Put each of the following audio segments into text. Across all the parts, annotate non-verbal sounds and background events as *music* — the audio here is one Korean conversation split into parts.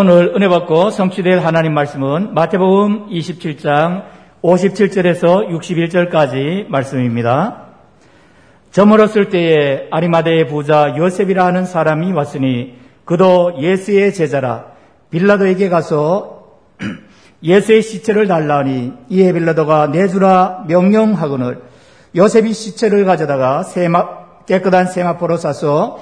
오늘 은혜 받고 성취될 하나님 말씀은 마태복음 27장 57절에서 61절까지 말씀입니다. 저물었을 때에 아리마대의 부자 요셉이라 하는 사람이 왔으니 그도 예수의 제자라 빌라도에게 가서 *clears throat* 예수의 시체를 달라하니 이에 빌라도가 내주라 명령하거늘 요셉이 시체를 가져다가 세마, 깨끗한 세마포로 싸서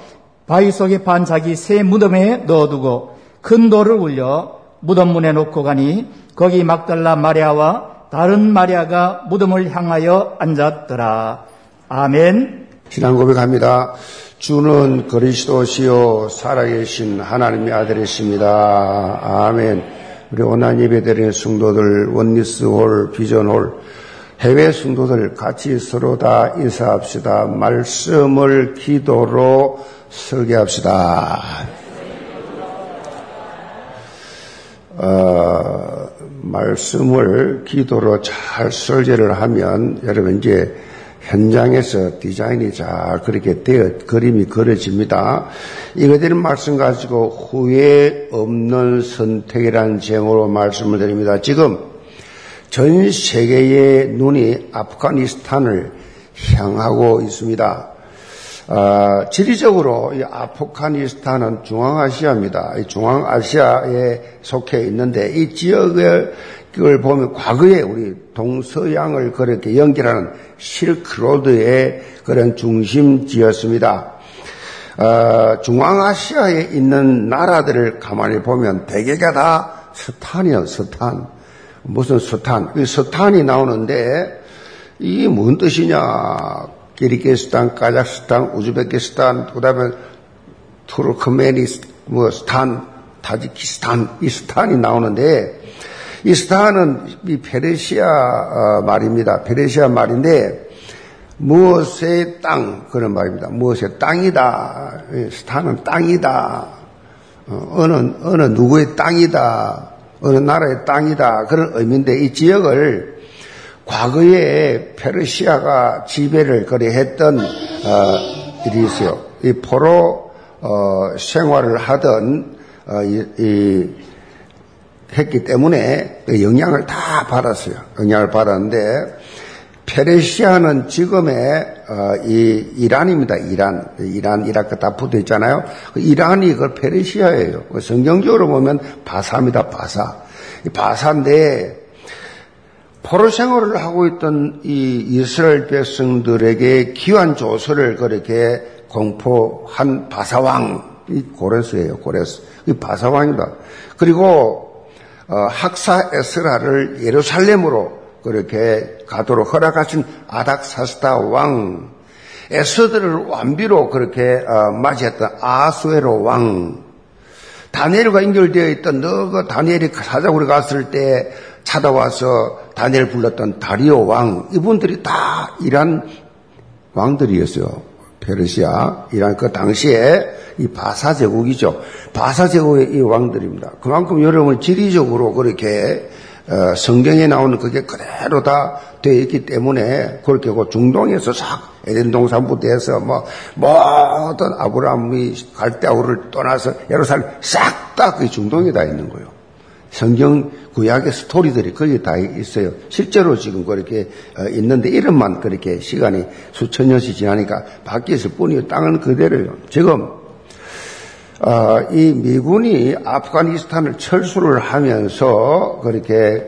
바위 속에 반 자기 새 무덤에 넣어두고 큰 돌을 울려 무덤 문에 놓고 가니 거기 막달라 마리아와 다른 마리아가 무덤을 향하여 앉았더라. 아멘. 신앙 고백합니다. 주는 그리스도시요 살아계신 하나님의 아들이십니다. 아멘. 우리 오난 예배 드리는 성도들 원리스홀 비전홀 해외 성도들 같이 서로 다 인사합시다. 말씀을 기도로 설계합시다. 어, 말씀을 기도로 잘 설계를 하면 여러분 이제 현장에서 디자인이 잘 그렇게 되어 그림이 그려집니다. 이거들은 말씀 가지고 후회 없는 선택이라는 제목으로 말씀을 드립니다. 지금 전 세계의 눈이 아프가니스탄을 향하고 있습니다. 어, 지리적으로 이 아프가니스탄은 중앙아시아입니다. 중앙아시아에 속해 있는데 이 지역을 보면 과거에 우리 동서양을 그렇게 연결하는 실크로드의 그런 중심지였습니다. 어, 중앙아시아에 있는 나라들을 가만히 보면 대개가 다 스탄이요, 스탄. 무슨 스탄? 그 스탄이 나오는데 이게 뭔 뜻이냐? 키르기스탄, 카자흐스탄, 우즈베키스탄, 그다음에 투르크메니스탄, 스탄, 타지키스탄, 이 스탄이 나오는데 이 스탄은 이 페르시아 어, 말입니다. 페르시아 말인데 무엇의 땅 그런 말입니다. 무엇의 땅이다. 스탄은 땅이다. 어, 어느 어느 누구의 땅이다. 어느 나라의 땅이다. 그런 의미인데 이 지역을 과거에 페르시아가 지배를 거래 했던 어, 일이 있어요. 이 포로 어, 생활을 하던 어, 이, 이, 했기 때문에 그 영향을 다 받았어요. 영향을 받았는데 페르시아는 지금의 어, 이 이란입니다. 이란, 이란, 이라크 다 붙어 있잖아요. 그 이란이 그 페르시아예요. 그 성경적으로 보면 바사입니다. 바사. 이 바사인데 포로 생활을 하고 있던 이 이스라엘 백성들에게 귀한 조서를 그렇게 공포한 바사왕 이 고레스예요. 고레스. 이 바사왕이다. 그리고 어, 학사 에스라를 예루살렘으로 그렇게 가도록 허락하신 아닥사스다 왕, 에스더를 완비로 그렇게 어, 맞이했던 아수에로 왕, 다니엘과 연결되어 있던 너가 다니엘이 사자굴에 갔을 때 찾아와서 다니엘 불렀던 다리오 왕 이분들이 다 이란 왕들이었어요. 페르시아 이란 그 당시에 이 바사 제국이죠. 바사 제국의 이 왕들입니다. 그만큼 여러분 지리적으로 그렇게 어, 성경에 나오는 그게 그대로 다 되어 있기 때문에 그렇게 그 중동에서 싹 에덴 동산부터 해서 뭐 모든 아브라함이 갈대아우를 떠나서 예루살렘 싹 다 그 중동에 다 있는 거예요. 성경 구약의 스토리들이 거기 다 있어요. 실제로 지금 그렇게 어, 있는데 이름만 그렇게 시간이 수천 년씩 지나니까 바뀌었을 뿐이요. 땅은 그대로요. 지금 어, 이 미군이 아프가니스탄을 철수를 하면서 그렇게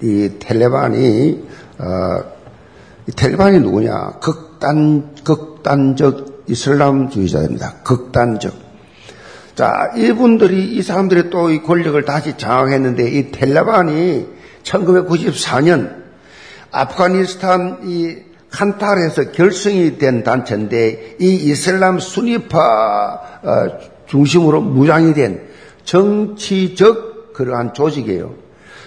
이 텔레반이 어, 이 텔레반이 누구냐? 극단 극단적 이슬람주의자입니다. 극단적 자, 이분들이, 이 사람들이 또이 권력을 다시 장악했는데, 이 텔레반이 1994년 아프가니스탄 이 칸타르에서 결성이 된 단체인데, 이 이슬람 순위파 어, 중심으로 무장이 된 정치적 그러한 조직이에요.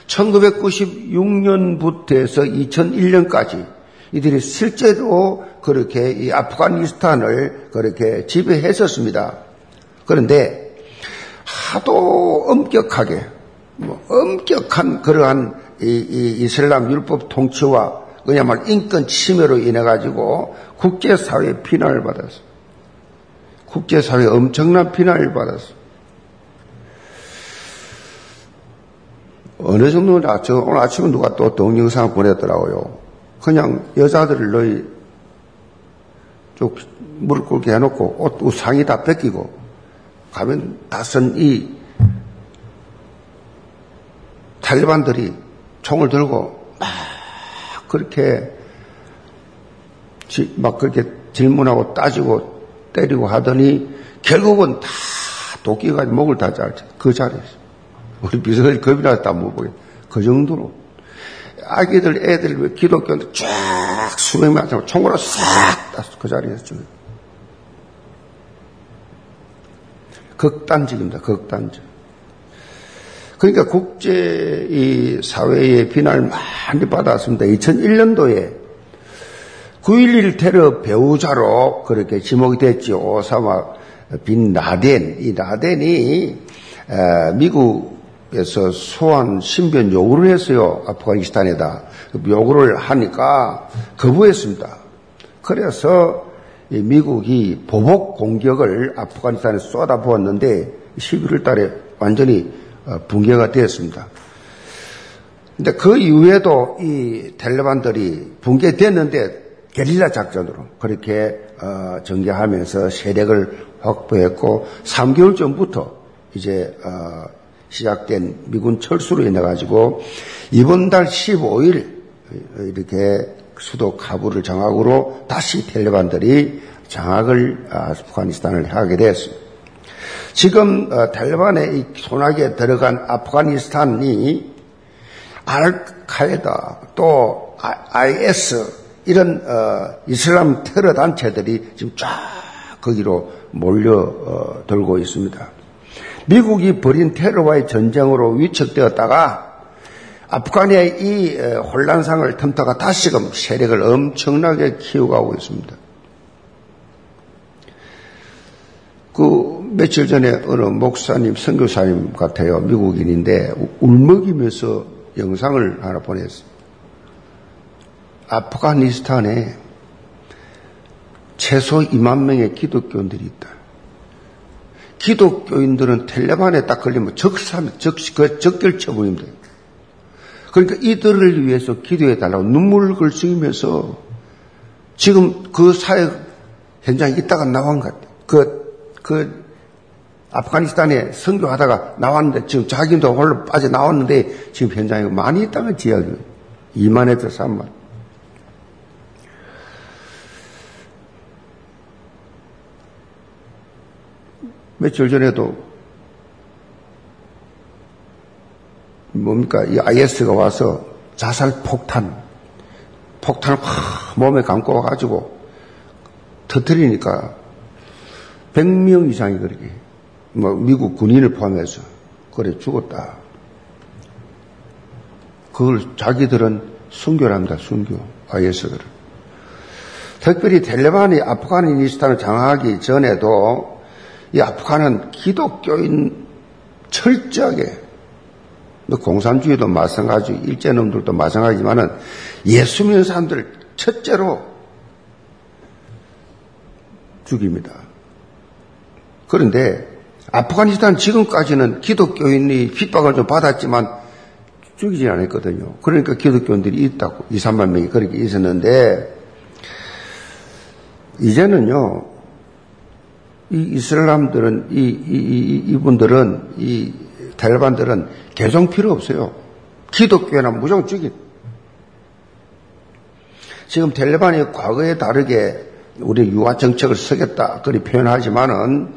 1996년부터 해서 2001년까지 이들이 실제로 그렇게 이 아프가니스탄을 그렇게 지배했었습니다. 그런데 하도 엄격하게 뭐 엄격한 그러한 이, 이 이슬람 율법 통치와 그야말로 인권 침해로 인해 가지고 국제사회 비난을 받았어. 국제사회 엄청난 비난을 받았어. 어느 정도냐, 저 오늘 아침에 누가 또 동영상을 보냈더라고요. 그냥 여자들을 너희 쭉 무릎 꿇게 해놓고 옷, 상이 다 벗기고 가면 다선 이 탈리반들이 총을 들고 막 그렇게 막 그렇게 질문하고 따지고 때리고 하더니 결국은 다 도끼가 목을 다 잘지 그 자리에서. 우리 비서관이 겁이 나서 못 보게. 그 정도로. 아기들 애들 기독교인들 쫙 수백 명 총으로 싹그 자리에서 죽여 극단적입니다. 극단적. 그러니까 국제 이 사회의 비난을 많이 받았습니다. 2001년도에 9.11 테러 배우자로 그렇게 지목이 됐지 오사마 빈 라덴. 이 라덴이 미국에서 소환 신변 요구를 했어요. 아프가니스탄에다. 요구를 하니까 거부했습니다. 그래서 미국이 보복 공격을 아프가니스탄에 쏟아부었는데 11월 달에 완전히 어, 붕괴가 되었습니다. 근데 그 이후에도 이 텔레반들이 붕괴됐는데 게릴라 작전으로 그렇게 어, 전개하면서 세력을 확보했고 3개월 전부터 이제 어, 시작된 미군 철수로 인해 가지고 이번 달 15일 이렇게 수도 카불을 장악으로 다시 텔레반들이 장악을 아프가니스탄을 하게 되었습니다. 지금 어, 텔레반의 손아귀에 들어간 아프가니스탄이 알카에다 또 IS 이런 어, 이슬람 테러 단체들이 지금 쫙 거기로 몰려들고 어, 있습니다. 미국이 벌인 테러와의 전쟁으로 위축되었다가 아프간의 이 혼란상을 틈타가 다시금 세력을 엄청나게 키워가고 있습니다. 그 며칠 전에 어느 목사님, 선교사님 같아요. 미국인인데 울먹이면서 영상을 하나 보냈어요. 아프가니스탄에 최소 2만 명의 기독교인들이 있다. 기독교인들은 텔레반에 딱 걸리면 적사면 적, 그 적결 처분입니다. 그러니까 이들을 위해서 기도해 달라고 눈물을 글쓰면서 지금 그 사회 현장에 있다가 나온 것 같아요. 그, 그, 아프가니스탄에 선교하다가 나왔는데 지금 자기도 홀로 빠져 나왔는데 지금 현장에 많이 있다는 지역이에요. 2만에서 3만. 며칠 전에도 뭡니까? 이 IS가 와서 자살 폭탄, 폭탄을 확 몸에 감고 와가지고 터트리니까 100명 이상이 그렇게, 뭐, 미국 군인을 포함해서, 그래, 죽었다. 그걸 자기들은 순교랍니다, 순교. IS들은. 특별히 텔레반이 아프가니스탄을 장악하기 전에도 이 아프간은 기독교인 철저하게 뭐 공산주의도 마찬가지, 일제놈들도 마찬가지지만은 예수 믿는 사람들 첫째로 죽입니다. 그런데 아프가니스탄 지금까지는 기독교인이 핍박을 좀 받았지만 죽이지 않았거든요. 그러니까 기독교인들이 있다고 2, 3만 명이 그렇게 있었는데 이제는요 이 이슬람들은 이, 이, 이 이분들은 이 탈반들은 개종 필요 없어요. 기독교나 죽인. 지금 텔레반이 과거에 다르게 우리 유화 정책을 쓰겠다 그리 표현하지만은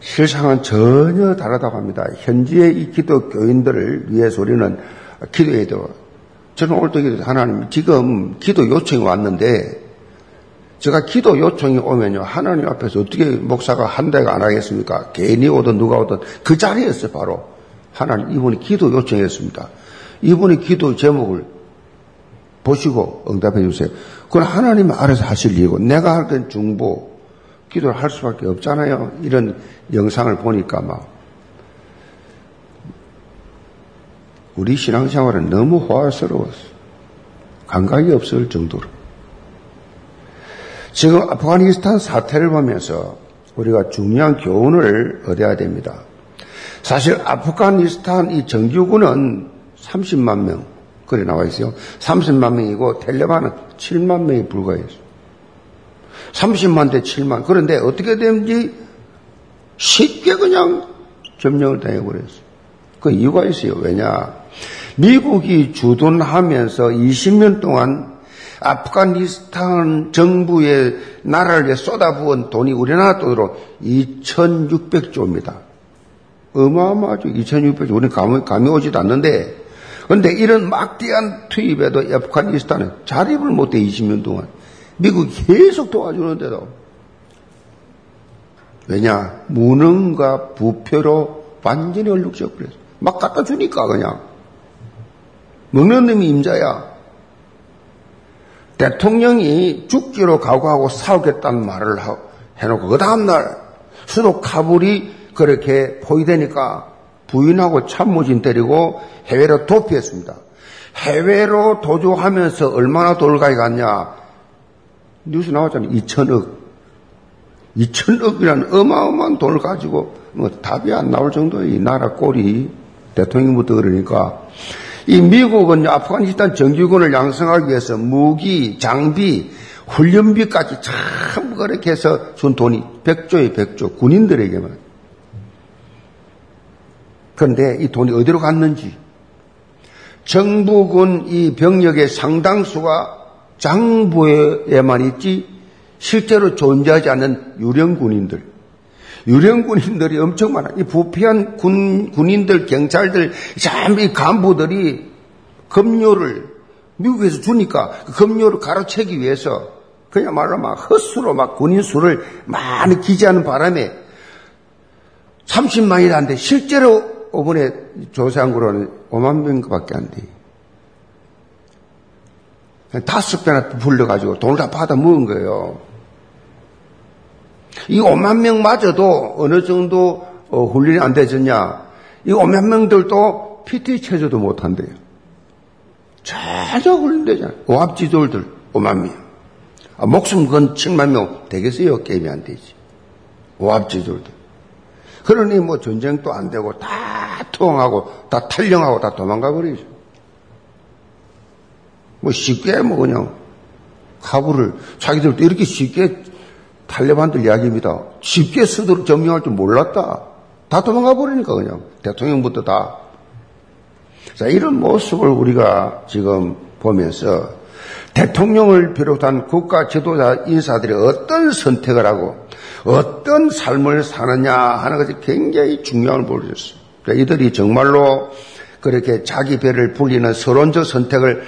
실상은 전혀 다르다고 합니다. 현지의 이 기독교인들을 위해서 우리는 기도해야 돼요. 저는 오늘 하나님 지금 기도 요청이 왔는데 제가 기도 요청이 오면요, 하나님 앞에서 어떻게 목사가 한 대가 안 하겠습니까? 괜히 오든 누가 오든 그 자리에서 바로 하나님 이분이 기도 요청했습니다. 이분이 기도 제목을 보시고 응답해 주세요. 그건 하나님 알아서 하실 일이고 내가 할 건 중보, 기도를 할 수밖에 없잖아요. 이런 영상을 보니까 막 우리 신앙생활은 너무 호화스러웠어. 감각이 없을 정도로. 지금 아프가니스탄 사태를 보면서 우리가 중요한 교훈을 얻어야 됩니다. 사실 아프가니스탄 이 정규군은 30만 명, 그래 나와 있어요. 30만 명이고 텔레반은 7만 명이 불과했어요. 30만 대 7만. 그런데 어떻게 되는지 쉽게 그냥 점령을 당해버렸어요. 그 이유가 있어요. 왜냐? 미국이 주둔하면서 20년 동안 아프가니스탄 정부의 나라를 위해 쏟아부은 돈이 우리나라 돈으로 2,600조입니다. 어마어마하죠. 2,600조. 우리는 감이, 감이 오지도 않는데. 그런데 이런 막대한 투입에도 아프가니스탄은 자립을 못해 20년 동안. 미국이 계속 도와주는데도. 왜냐? 무능과 부표로 완전히 얼룩져 버렸어. 막 갖다 주니까 그냥. 먹는 놈이 임자야. 대통령이 죽기로 각오하고 싸우겠다는 말을 해놓고 그 다음날 수도 카불이 그렇게 포위되니까 부인하고 참모진 때리고 해외로 도피했습니다. 해외로 도주하면서 얼마나 돌가이 갔냐? 뉴스 나왔잖아요. 2천억. 2천억이라는 어마어마한 돈을 가지고 뭐 답이 안 나올 정도의 이 나라 꼴이 대통령부터 그러니까 이 미국은 아프가니스탄 정규군을 양성하기 위해서 무기, 장비, 훈련비까지 참 그렇게 해서 준 돈이 100조에 100조. 군인들에게만. 그런데 이 돈이 어디로 갔는지. 정부군 이 병력의 상당수가 장부에만 있지 실제로 존재하지 않는 유령 군인들, 유령 군인들이 엄청 많아. 이 부패한 군, 군인들, 경찰들, 참 이 간부들이 급료를 미국에서 주니까 그 급료를 가로채기 위해서 그야말로 막 헛수로 막 군인 수를 많이 기재하는 바람에 30만이라는데 실제로 이번에 조사한 거로는 5만 명밖에 안 돼. 다섯 배나 불려가지고 돈을 다 받아 먹은 거예요. 이 5만 명마저도 어느 정도 어, 훈련이 안 되졌냐. 이 5만 명들도 PT 체조도 못 한대요. 전혀 훈련되잖아. 오합지졸들 5만 명. 아, 목숨 건 7만 명 되겠어요? 게임이 안 되지. 오합지졸들. 그러니 뭐 전쟁도 안 되고 다 투항하고 다 탈령하고 다 도망가 버리죠. 뭐 쉽게 뭐 그냥 카불을 자기들도 이렇게 쉽게 탈레반들 이야기입니다. 쉽게 스스로 점령할 줄 몰랐다. 다 도망가 버리니까 그냥 대통령부터 다. 자 이런 모습을 우리가 지금 보면서 대통령을 비롯한 국가 지도자 인사들이 어떤 선택을 하고 어떤 삶을 사느냐 하는 것이 굉장히 중요한 보여줬어요. 그러니까 이들이 정말로 그렇게 자기 배를 불리는 서론적 선택을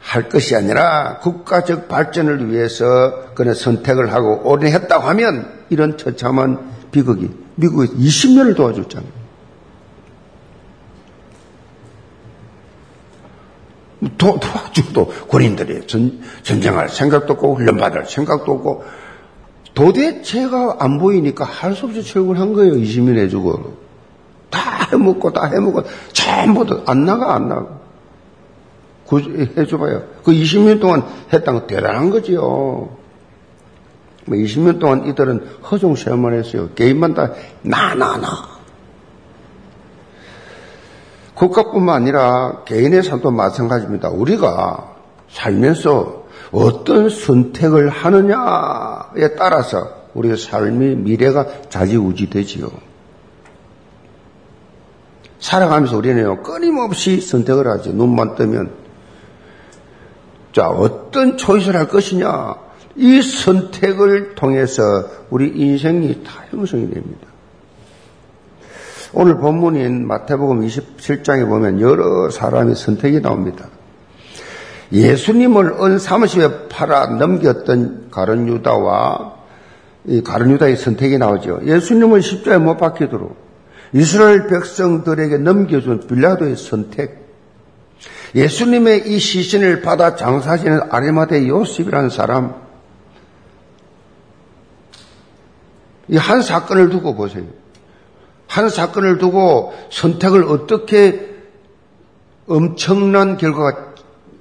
할 것이 아니라 국가적 발전을 위해서 그런 선택을 하고 오래 했다고 하면 이런 처참한 비극이 미국에서 20년을 도와줬잖아요. 도, 도와줘도 군인들이 전, 전쟁할 생각도 없고 훈련받을 생각도 없고 도대체가 안 보이니까 할 수 없이 철국을 한 거예요. 20년 해주고. 다 해먹고 다 해먹고 전부 다 안 나가 안 나가. 해줘봐요. 그 20년 동안 했다는 거 대단한 거지요. 20년 뭐 동안 이들은 허종 시험만 했어요. 게임만 다, 나, 나, 나. 국가뿐만 아니라 개인의 삶도 마찬가지입니다. 우리가 살면서 어떤 선택을 하느냐에 따라서 우리의 삶의 미래가 자지우지되지요. 살아가면서 우리는 끊임없이 선택을 하죠. 눈만 뜨면 자, 어떤 초이스를 할 것이냐? 이 선택을 통해서 우리 인생이 다 형성이 됩니다. 오늘 본문인 마태복음 27장에 보면 여러 사람의 선택이 나옵니다. 예수님을 은 사무실에 팔아 넘겼던 가론 유다와 이 가론 유다의 선택이 나오죠. 예수님을 십자에 못 박히도록 이스라엘 백성들에게 넘겨준 빌라도의 선택, 예수님의 이 시신을 받아 장사하시는 아리마대 요셉이라는 사람, 이 한 사건을 두고 보세요. 한 사건을 두고 선택을 어떻게 엄청난 결과가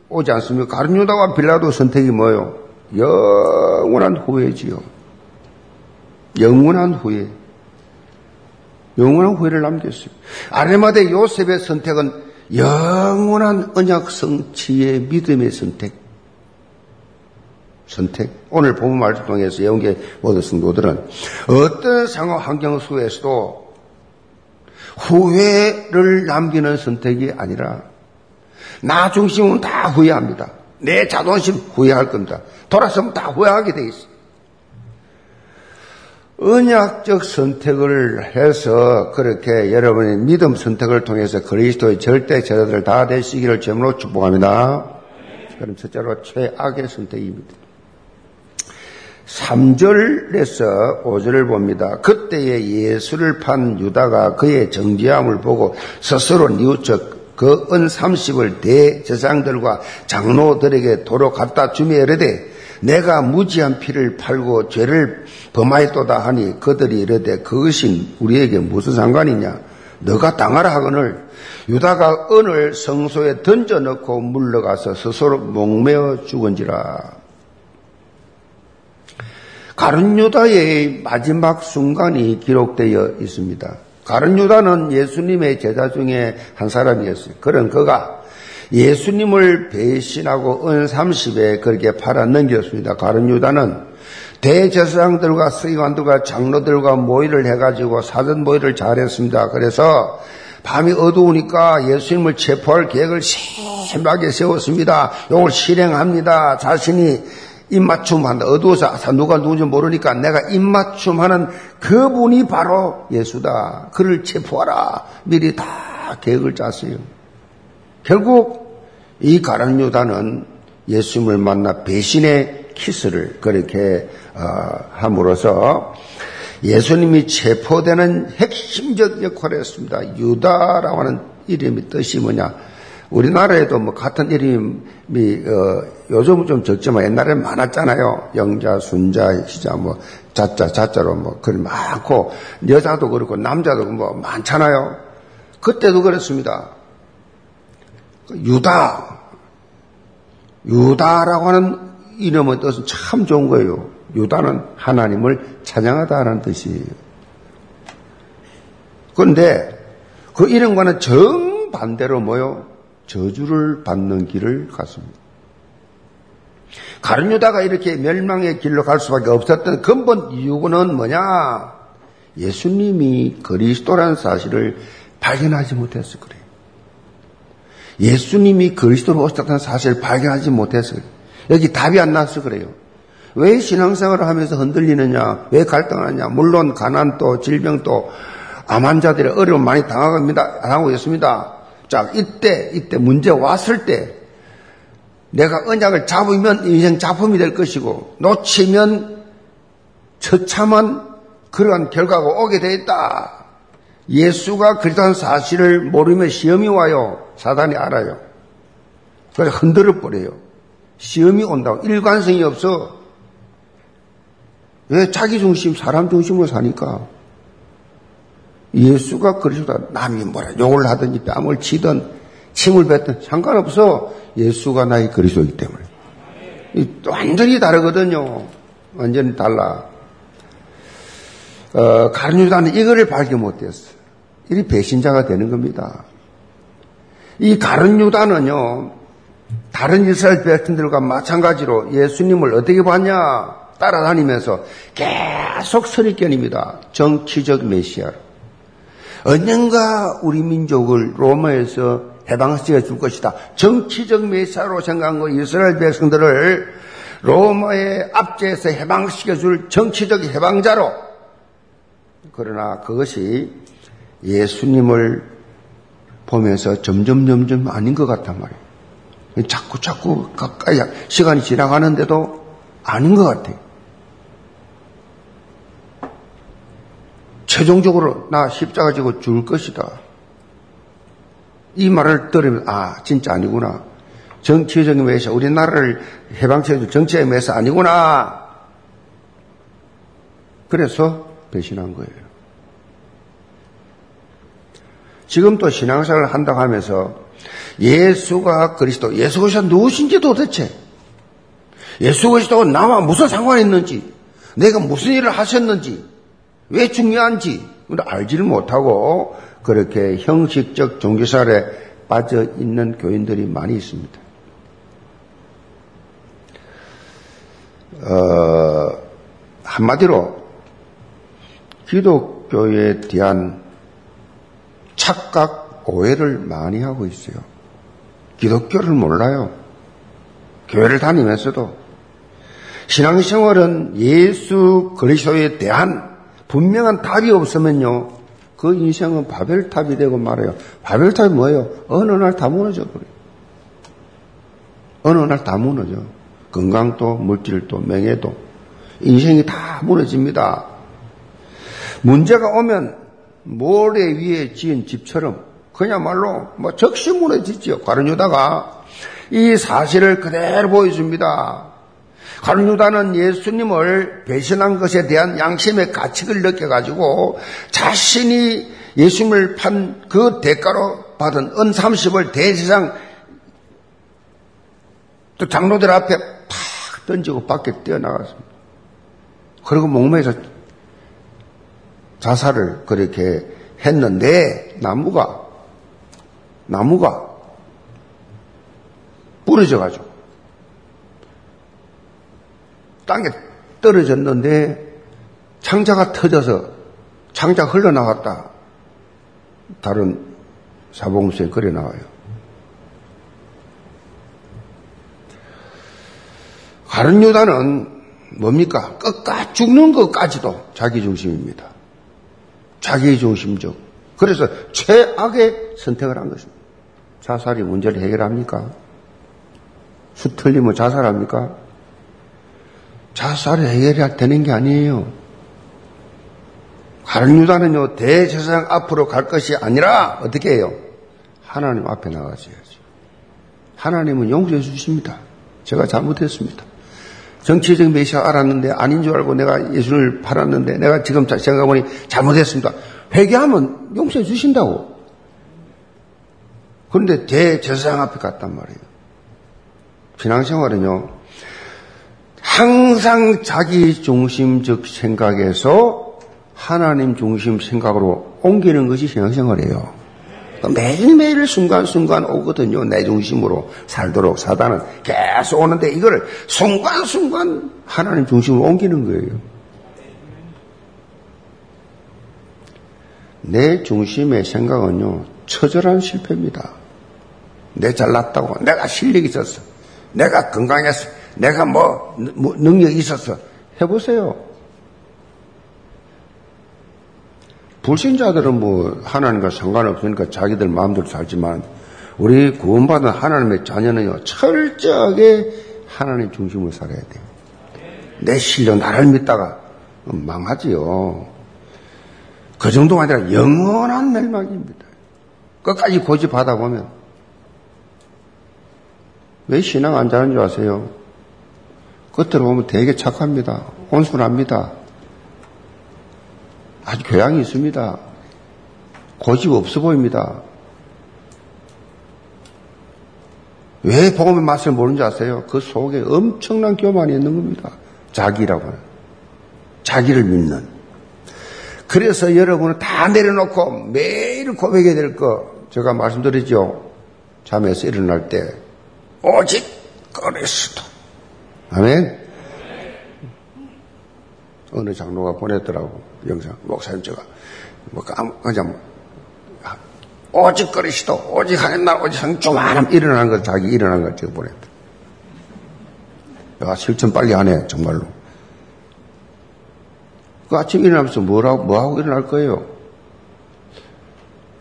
오지 않습니까? 가르뉴다와 빌라도 선택이 뭐예요? 영원한 후회지요. 영원한 후회. 영원한 후회를 남겼어요. 아레마대 요셉의 선택은 영원한 언약 성취의 믿음의 선택. 선택. 오늘 본문 말씀 통해서 영계 모든 성도들은 어떤 상황 환경 속에서도 후회를 남기는 선택이 아니라 나 중심은 다 후회합니다. 내 자존심 후회할 겁니다. 돌아서면 다 후회하게 돼 있어. 언약적 선택을 해서 그렇게 여러분의 믿음 선택을 통해서 그리스도의 절대 제자들 다 되시기를 제으로 축복합니다. 그럼 첫째로 최악의 선택입니다. 3절에서 5절을 봅니다. 그때에 예수를 판 유다가 그의 정지함을 보고 스스로 뉘우쳐 그 은 30을 대제상들과 장로들에게 도로 갖다 주며 이르되 내가 무지한 피를 팔고 죄를 범하였도다 하니 그들이 이르되 그것이 우리에게 무슨 상관이냐 너가 당하라 하거늘 유다가 은을 성소에 던져 넣고 물러가서 스스로 목매어 죽은지라 가룟 유다의 마지막 순간이 기록되어 있습니다. 가룟 유다는 예수님의 제자 중에 한 사람이었어요. 그런 그가 예수님을 배신하고 은 30에 그렇게 팔아 넘겼습니다. 가룟 유다는 대제사장들과 서기관들과 장로들과 모의를 해가지고 사전 모의를 잘했습니다. 그래서 밤이 어두우니까 예수님을 체포할 계획을 심하게 세웠습니다. 이걸 실행합니다. 자신이 입맞춤한다. 어두워서 누가 누군지 모르니까 내가 입맞춤하는 그분이 바로 예수다. 그를 체포하라. 미리 다 계획을 짰어요. 결국 이 가란 유다는 예수님을 만나 배신의 키스를 그렇게 어, 함으로써 예수님이 체포되는 핵심적 역할을 했습니다. 유다라고 하는 이름의 뜻이 뭐냐? 우리나라에도 뭐 같은 이름이 어, 요즘은 좀 적지만 옛날에는 많았잖아요. 영자, 순자, 시자, 뭐 자자, 자자로 뭐 그런 많고 여자도 그렇고 남자도 뭐 많잖아요. 그때도 그렇습니다. 유다, 유다라고 하는 이름의 뜻은 참 좋은 거예요. 유다는 하나님을 찬양하다는 뜻이에요. 그런데 그 이름과는 정반대로 뭐요? 저주를 받는 길을 갔습니다. 가룟 유다가 이렇게 멸망의 길로 갈 수밖에 없었던 근본 이유는 뭐냐? 예수님이 그리스도라는 사실을 발견하지 못해서 그래요. 예수님이 그리스도로 오셨다는 사실을 발견하지 못해서. 여기 답이 안 나서 그래요. 왜 신앙생활을 하면서 흔들리느냐? 왜 갈등하느냐? 물론 가난도 질병도 암 환자들의 어려움 많이 당하고 당하고 있습니다. 자, 이때, 이때 문제 왔을 때 내가 언약을 잡으면 인생 작품이 될 것이고 놓치면 처참한 그러한 결과가 오게 되어 있다. 예수가 그리스도한 사실을 모르면 시험이 와요. 사단이 알아요. 그래서 흔들어 버려요. 시험이 온다고 일관성이 없어. 왜 자기 중심, 사람 중심으로 사니까. 예수가 그리스도다. 남이 뭐라 욕을 하든지 뺨을 치든 침을 뱉든 상관없어. 예수가 나의 그리스도이기 때문에. 완전히 다르거든요. 완전히 달라. 어, 가룟유다는 이거를 발견 못했어. 이 배신자가 되는 겁니다. 이 가룟유다는요, 다른 이스라엘 백성들과 마찬가지로 예수님을 어떻게 봤냐? 따라다니면서 계속 선입견입니다. 정치적 메시아. 언젠가 우리 민족을 로마에서 해방시켜 줄 것이다. 정치적 메시아로 생각한 거 이스라엘 백성들을 로마의 압제에서 해방시켜 줄 정치적 해방자로. 그러나 그것이 예수님을 보면서 점점 점점 아닌 것 같단 말이에요. 자꾸 자꾸 가까이 시간이 지나가는데도 아닌 것 같아요. 최종적으로 나 십자가 지고 죽을 것이다. 이 말을 들으면 아 진짜 아니구나. 정치적인 면에서 우리나라를 해방시켜줄 정치의 면에서 아니구나. 그래서 배신한 거예요. 지금 또 신앙생활을 한다고 하면서 예수가 그리스도, 예수 그리스도 누구신지 도대체 예수 그리스도가 나와 무슨 상관이 있는지 내가 무슨 일을 하셨는지 왜 중요한지 알지를 못하고 그렇게 형식적 종교살에 빠져 있는 교인들이 많이 있습니다. 어, 한마디로 기독교에 대한 착각, 오해를 많이 하고 있어요. 기독교를 몰라요. 교회를 다니면서도 신앙생활은 예수 그리스도에 대한 분명한 답이 없으면요. 그 인생은 바벨탑이 되고 말아요. 바벨탑이 뭐예요? 어느 날 다 무너져 버려요. 어느 날 다 무너져. 건강도, 물질도, 명예도. 인생이 다 무너집니다. 문제가 오면 모래 위에 지은 집처럼 그야말로 뭐 적시 무너지죠. 가룟유다가 이 사실을 그대로 보여줍니다. 가룟유다는 예수님을 배신한 것에 대한 양심의 가책을 느껴가지고 자신이 예수님을 판 그 대가로 받은 은 30을 대세상 또 장로들 앞에 팍 던지고 밖에 뛰어나갔습니다. 그리고 목매에서 자살을 그렇게 했는데 나무가 나무가 부러져 가지고 땅에 떨어졌는데 창자가 터져서 창자 흘러나갔다. 다른 사봉수에 그려 나와요. 가른 유다는 뭡니까? 끝까지 죽는 것까지도 자기 중심입니다. 자기 중심적. 그래서 최악의 선택을 한 것입니다. 자살이 문제를 해결합니까? 수 틀리면 자살합니까? 자살이 해결이 되는 게 아니에요. 가른 유다는요, 대제사장 앞으로 갈 것이 아니라, 어떻게 해요? 하나님 앞에 나가셔야죠. 하나님은 용서해 주십니다. 제가 잘못했습니다. 정치적 메시아 알았는데 아닌 줄 알고 내가 예수를 팔았는데 내가 지금 생각해보니 잘못했습니다. 회개하면 용서해 주신다고. 그런데 대제사장 앞에 갔단 말이에요. 신앙생활은요, 항상 자기 중심적 생각에서 하나님 중심 생각으로 옮기는 것이 신앙생활이에요. 매일매일 순간순간 오거든요. 내 중심으로 살도록 사단은 계속 오는데 이거를 순간순간 하나님 중심으로 옮기는 거예요. 내 중심의 생각은요, 처절한 실패입니다. 내 잘났다고, 내가 실력이 있었어, 내가 건강했어, 내가 뭐, 뭐 능력이 있었어. 해보세요. 불신자들은 뭐 하나님과 상관없으니까 자기들 마음대로 살지만 우리 구원받은 하나님의 자녀는요 철저하게 하나님 중심으로 살아야 돼요. 내 실력 나를 믿다가 망하지요. 그 정도가 아니라 영원한 멸망입니다. 끝까지 고집하다 보면 왜 신앙 안 잘하는 줄 아세요? 겉으로 보면 되게 착합니다. 온순합니다. 아주 교양이 있습니다. 고집 없어 보입니다. 왜 복음의 맛을 모르는지 아세요? 그 속에 엄청난 교만이 있는 겁니다. 자기라고 하는. 자기를 믿는. 그래서 여러분은 다 내려놓고 매일 고백해야 될 거, 제가 말씀드리죠. 잠에서 일어날 때, 오직 그리스도. 아멘? 어느 장로가 보냈더라고, 영상. 목사님 제가, 뭐, 그냥, 오직 그리스도, 오직 하겠나, 오직 성 조만함 일어나는 걸, 자기 일어나는 걸 제가 보냈다. 야, 실천 빨리 하네, 정말로. 그 아침 일어나면서 뭐라고, 뭐 하고 일어날 거예요?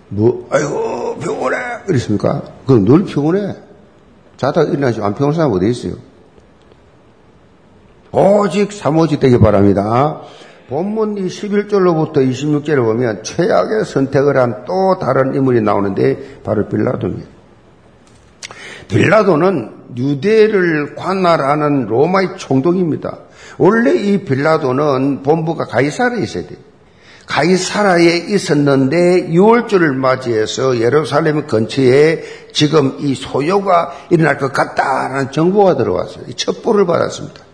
뭐, 아이고, 피곤해! 이랬습니까? 그럼 늘 피곤해. 자다 일어나지 안 피곤한 사람 어디 있어요? 오직 사모지 되기 바랍니다. 본문 이 11절로부터 26절을 보면 최악의 선택을 한 또 다른 인물이 나오는데 바로 빌라도입니다. 빌라도는 유대를 관할하는 로마의 총독입니다. 원래 이 빌라도는 본부가 가이사라에 있어야 돼요. 가이사라에 있었는데 6월절을 맞이해서 예루살렘 근처에 지금 이 소요가 일어날 것 같다라는 정보가 들어왔어요. 첩보를 받았습니다.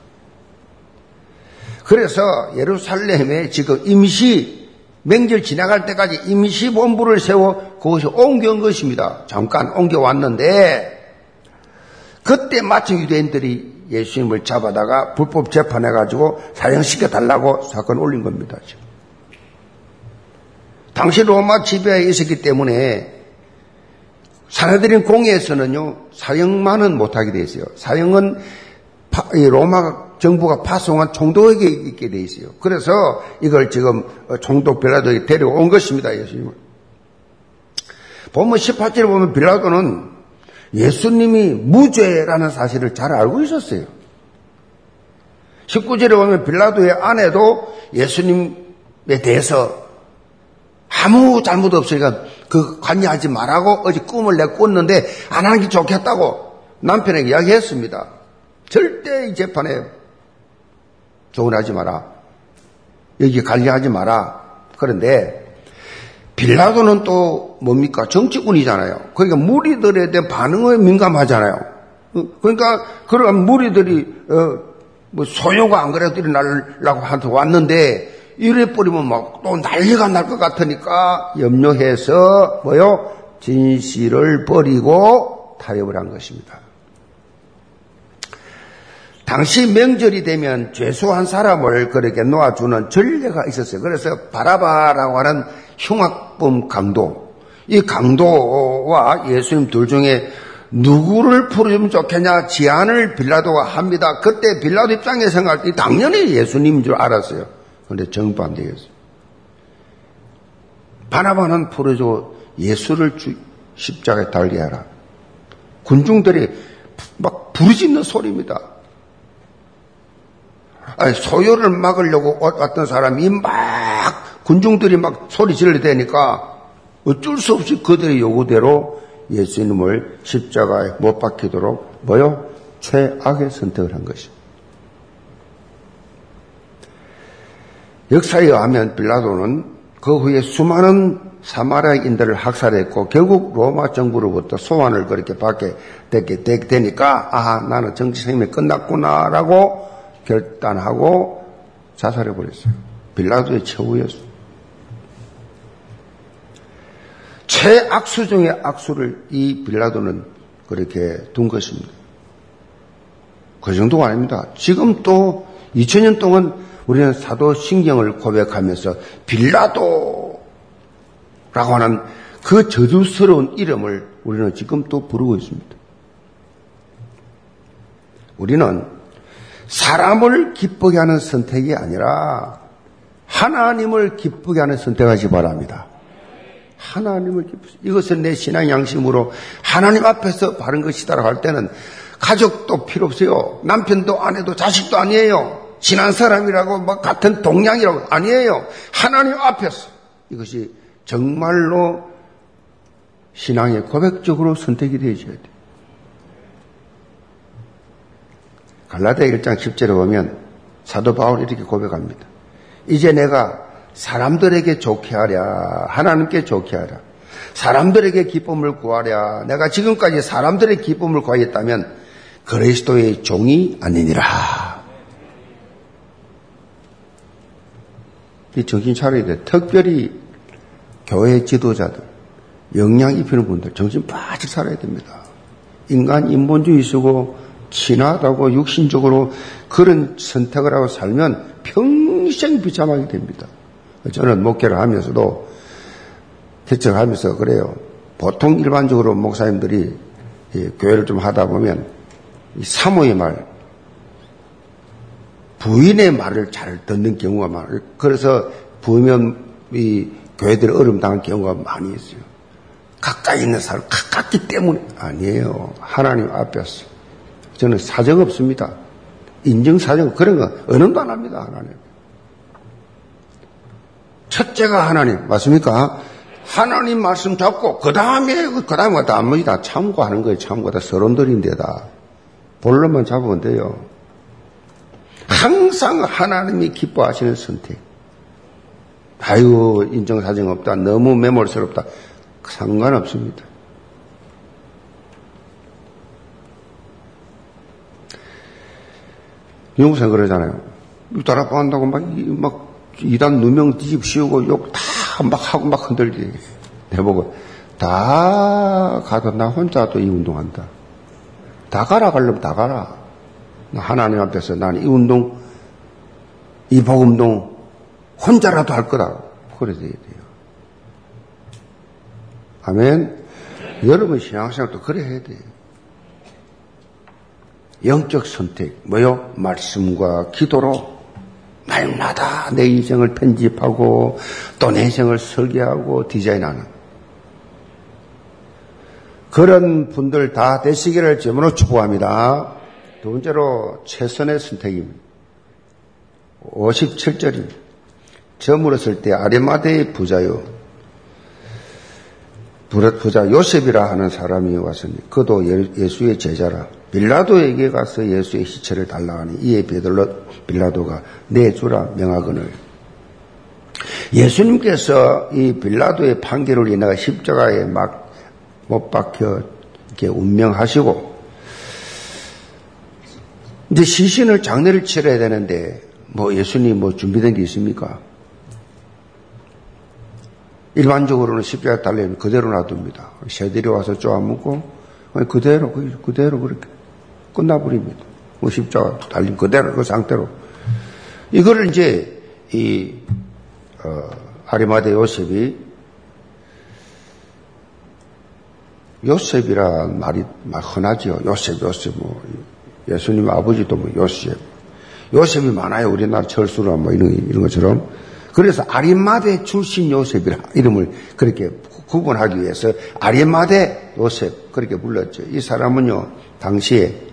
그래서 예루살렘에 지금 임시 명절 지나갈 때까지 임시 본부를 세워 그것이 옮겨온 것입니다. 잠깐 옮겨왔는데 그때 마침 유대인들이 예수님을 잡아다가 불법 재판해 가지고 사형시켜 달라고 사건 올린 겁니다. 당시 로마 지배에 있었기 때문에 사내들인 공회에서는요 사형만은 못하게 돼 있어요. 사형은 로마 정부가 파송한 총독에게 있게 돼 있어요. 그래서 이걸 지금 총독 빌라도에 데려온 것입니다. 예수님을. 보면 18절에 보면 빌라도는 예수님이 무죄라는 사실을 잘 알고 있었어요. 19절에 보면 빌라도의 아내도 예수님에 대해서 아무 잘못 없으니까 그 관여하지 말라고 어제 꿈을 내 꿨는데 안 하는 게 좋겠다고 남편에게 이야기했습니다. 절대 이 재판에 조언하지 마라. 여기 관리하지 마라. 그런데 빌라도는 또 뭡니까? 정치군이잖아요. 그러니까 무리들에 대한 반응에 민감하잖아요. 그러니까 그런 무리들이 어, 뭐 소요가 안 그래도 일어나려고 한테 왔는데 이래 버리면 막 또 난리가 날 것 같으니까 염려해서 뭐요? 진실을 버리고 타협을 한 것입니다. 당시 명절이 되면 죄수한 사람을 그렇게 놓아주는 전례가 있었어요. 그래서 바라바라고 하는 흉악범 강도, 이 강도와 예수님 둘 중에 누구를 풀어주면 좋겠냐 제안을 빌라도가 합니다. 그때 빌라도 입장에서 생각할 때 당연히 예수님인 줄 알았어요. 그런데 정반대였어요. 바나바는 풀어줘 예수를 주, 십자가에 달게 하라. 군중들이 막 부르짖는 소리입니다. 소요를 막으려고 왔던 사람이 막 군중들이 막 소리 질러대니까 어쩔 수 없이 그들의 요구대로 예수님을 십자가에 못 박히도록 뭐요? 최악의 선택을 한 것이. 역사에 의하면 빌라도는 그 후에 수많은 사마리아인들을 학살했고 결국 로마 정부로부터 소환을 그렇게 받게 되니까 아 나는 정치 생명이 끝났구나라고 결단하고 자살해 버렸어요. 빌라도의 최후였어요. 최악수 중의 악수를 이 빌라도는 그렇게 둔 것입니다. 그 정도가 아닙니다. 지금 또 2000년 동안 우리는 사도 신경을 고백하면서 빌라도라고 하는 그 저주스러운 이름을 우리는 지금 또 부르고 있습니다. 우리는 사람을 기쁘게 하는 선택이 아니라 하나님을 기쁘게 하는 선택하시 바랍니다. 하나님을 기쁘시 이것은 내 신앙 양심으로 하나님 앞에서 바른 것이다라고 할 때는 가족도 필요 없어요. 남편도 아내도 자식도 아니에요. 친한 사람이라고 뭐 같은 동양이라고 아니에요. 하나님 앞에서 이것이 정말로 신앙의 고백적으로 선택이 되어져야 돼. 갈라디아 1장 10절에 보면 사도 바울이 이렇게 고백합니다. 이제 내가 사람들에게 좋게 하랴 하나님께 좋게 하랴 사람들에게 기쁨을 구하랴 내가 지금까지 사람들의 기쁨을 구하였다면 그리스도의 종이 아니니라. 이 정신 차려야 돼. 특별히 교회 지도자들, 영향 입히는 분들 정신 바짝 살아야 됩니다. 인간 인본주의 쓰고 친하다고 육신적으로 그런 선택을 하고 살면 평생 비참하게 됩니다. 저는 목회를 하면서도 개척하면서 그래요. 보통 일반적으로 목사님들이 교회를 좀 하다 보면 사모의 말, 부인의 말을 잘 듣는 경우가 많아요. 그래서 부면 이 교회들이 어려움 당한 경우가 많이 있어요. 가까이 있는 사람, 가깝기 때문에 아니에요. 하나님 앞에서. 저는 사정 없습니다. 인정 사정 그런 거 어느 도안 합니다. 하나님. 첫째가 하나님 맞습니까? 하나님 말씀 잡고 그 다음에 그 다음에 다 참고하는 거예요. 참고 다 서론들인데다 본론만 잡으면 돼요. 항상 하나님이 기뻐하시는 선택. 아유 인정 사정 없다. 너무 매몰스럽다. 상관없습니다. 영국생 그러잖아요. 따라한다고 막, 막, 이단 누명 뒤집 씌우고 욕 다 막 하고 막 흔들지. 내보고, 다 가도 나 혼자도 이 운동한다. 다 가라 가려면 다 가라. 하나님 앞에서 나는 이 운동, 이 복음동 혼자라도 할 거다. 그래야 돼요. 아멘. 여러분 신앙생활도 그래 해야 돼요. 영적 선택, 뭐요? 말씀과 기도로 날마다 내 인생을 편집하고 또 내 인생을 설계하고 디자인하는 그런 분들 다 되시기를 주문으로 축복합니다. 두 번째로 최선의 선택입니다. 57절입니다. 저물었을 때 아레마데의 부자요. 부자 요셉이라 하는 사람이 왔습니다. 그도 예, 예수의 제자라. 빌라도에게 가서 예수의 시체를 달라 하니 이에 베들로 빌라도가 내주라 명하거늘. 예수님께서 이 빌라도의 판결을 인해 십자가에 막 못 박혀 이렇게 운명하시고 이제 시신을 장례를 치러야 되는데 뭐 예수님 뭐 준비된 게 있습니까? 일반적으로는 십자가 달려면 그대로 놔둡니다. 새들이 와서 쪼아먹고 그대로 그대로 그렇게 끝나버립니다. 뭐 십자가 달린 그대로 그 상태로 이거를 이제 이 어, 아리마대 요셉이 요셉이란 말이 막 흔하죠. 요셉, 요셉, 뭐, 예수님 아버지도 뭐 요셉. 요셉이 많아요. 우리나라 철수나 뭐 이런, 이런 것처럼. 그래서 아리마대 출신 요셉이라 이름을 그렇게 구분하기 위해서 아리마대 요셉 그렇게 불렀죠. 이 사람은요, 당시에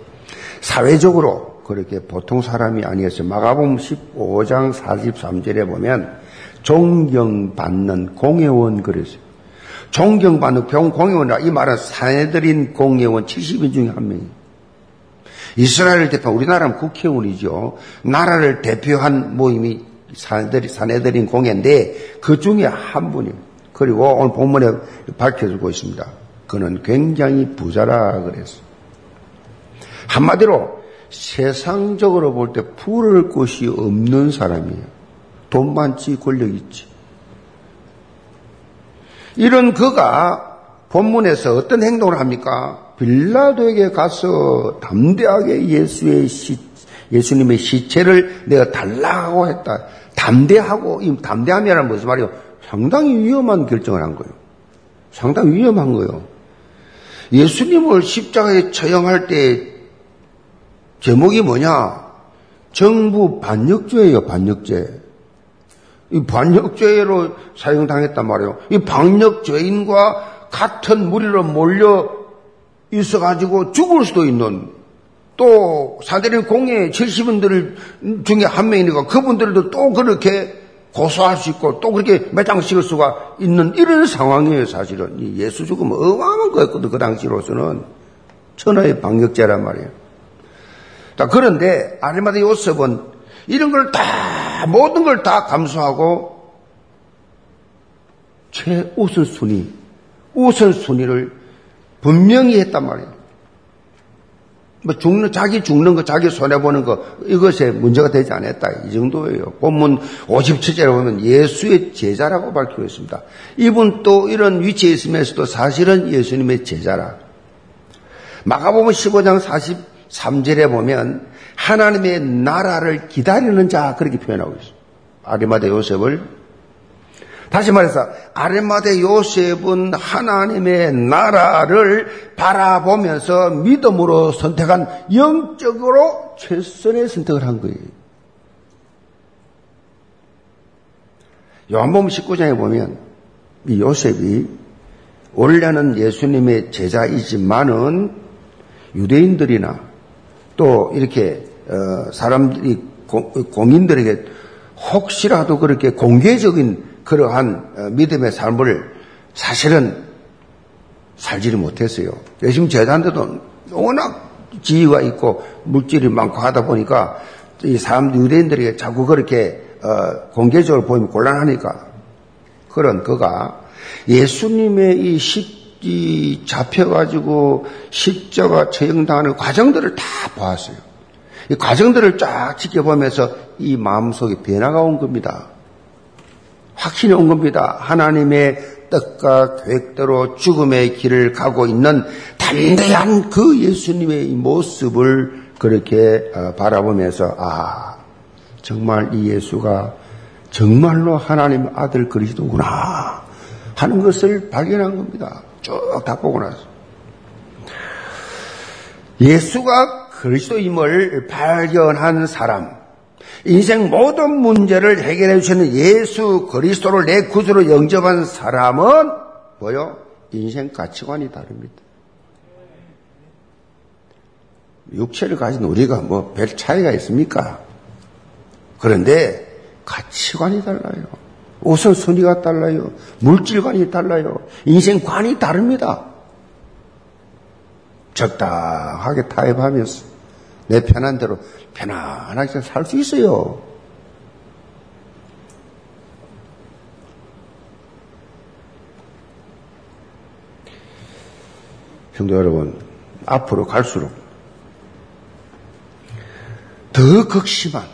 사회적으로 그렇게 보통 사람이 아니었어요. 마가복음 15장 43절에 보면 존경받는 공회원 그랬어요. 존경받는 병 공회원이라 이 말은 사내들인 공회원 70인 중에 한 명이에요. 이스라엘 대표, 우리나라는 국회의원이죠. 나라를 대표한 모임이 사내들, 사내들인 공회인데 그 중에 한 분이에요. 그리고 오늘 본문에 밝혀주고 있습니다. 그는 굉장히 부자라 그랬어요. 한마디로 세상적으로 볼 때 부를 곳이 없는 사람이에요. 돈 많지, 권력 있지. 이런 그가 본문에서 어떤 행동을 합니까? 빌라도에게 가서 담대하게 예수의 시, 예수님의 시체를 내가 달라고 했다. 담대하고, 이 담대함이라는 무슨 말이요? 상당히 위험한 결정을 한 거예요. 상당히 위험한 거예요. 예수님을 십자가에 처형할 때 제목이 뭐냐? 정부 반역죄예요, 반역죄. 이 반역죄로 사용당했단 말이에요. 이 반역죄인과 같은 무리로 몰려 있어가지고 죽을 수도 있는 또 사대린 공예 70인들 중에 한 명이니까 그분들도 또 그렇게 고소할 수 있고 또 그렇게 매장 씌울 수가 있는 이런 상황이에요 사실은 예수 죽으면 어마어마한 거였거든 그 당시로서는 천하의 방역죄란 말이에요 자 그런데 아리마다 요셉은 이런 걸 다 모든 걸 다 감수하고 최우선순위 우선순위를 분명히 했단 말이에요 뭐 죽는 자기 죽는 거 자기 손해 보는 거 이것에 문제가 되지 않았다 이 정도예요. 본문 57절에 보면 예수의 제자라고 밝히고 있습니다. 이분 또 이런 위치에 있으면서도 사실은 예수님의 제자라. 마가복음 15장 43절에 보면 하나님의 나라를 기다리는 자 그렇게 표현하고 있어요. 아리마대 요셉을 다시 말해서 아레마대 요셉은 하나님의 나라를 바라보면서 믿음으로 선택한 영적으로 최선의 선택을 한 거예요. 요한복음 19장에 보면 이 요셉이 원래는 예수님의 제자이지만은 유대인들이나 또 이렇게 어, 사람들이 공인들에게 혹시라도 그렇게 공개적인 그러한 어, 믿음의 삶을 사실은 살지를 못했어요. 열심히 제자인데도 워낙 지위가 있고 물질이 많고 하다 보니까 이 사람 유대인들에게 자꾸 그렇게 어, 공개적으로 보이면 곤란하니까 그런 그가 예수님의 이 십 이 잡혀가지고 십자가 처형당하는 과정들을 다 보았어요. 이 과정들을 쫙 지켜보면서 이 마음속에 변화가 온 겁니다. 확신이 온 겁니다. 하나님의 뜻과 계획대로 죽음의 길을 가고 있는 담대한 그 예수님의 모습을 그렇게 어, 바라보면서 아 정말 이 예수가 정말로 하나님 아들 그리스도구나 하는 것을 발견한 겁니다. 쭉 다 보고 나서 예수가 그리스도임을 발견한 사람 인생 모든 문제를 해결해 주시는 예수 그리스도를 내 구주로 영접한 사람은 뭐요? 인생 가치관이 다릅니다. 육체를 가진 우리가 뭐 별 차이가 있습니까? 그런데 가치관이 달라요. 우선순위가 달라요. 물질관이 달라요. 인생관이 다릅니다. 적당하게 타협하면서 내 편한 대로 편안하게 살 수 있어요. 성도 여러분, 앞으로 갈수록 더 극심한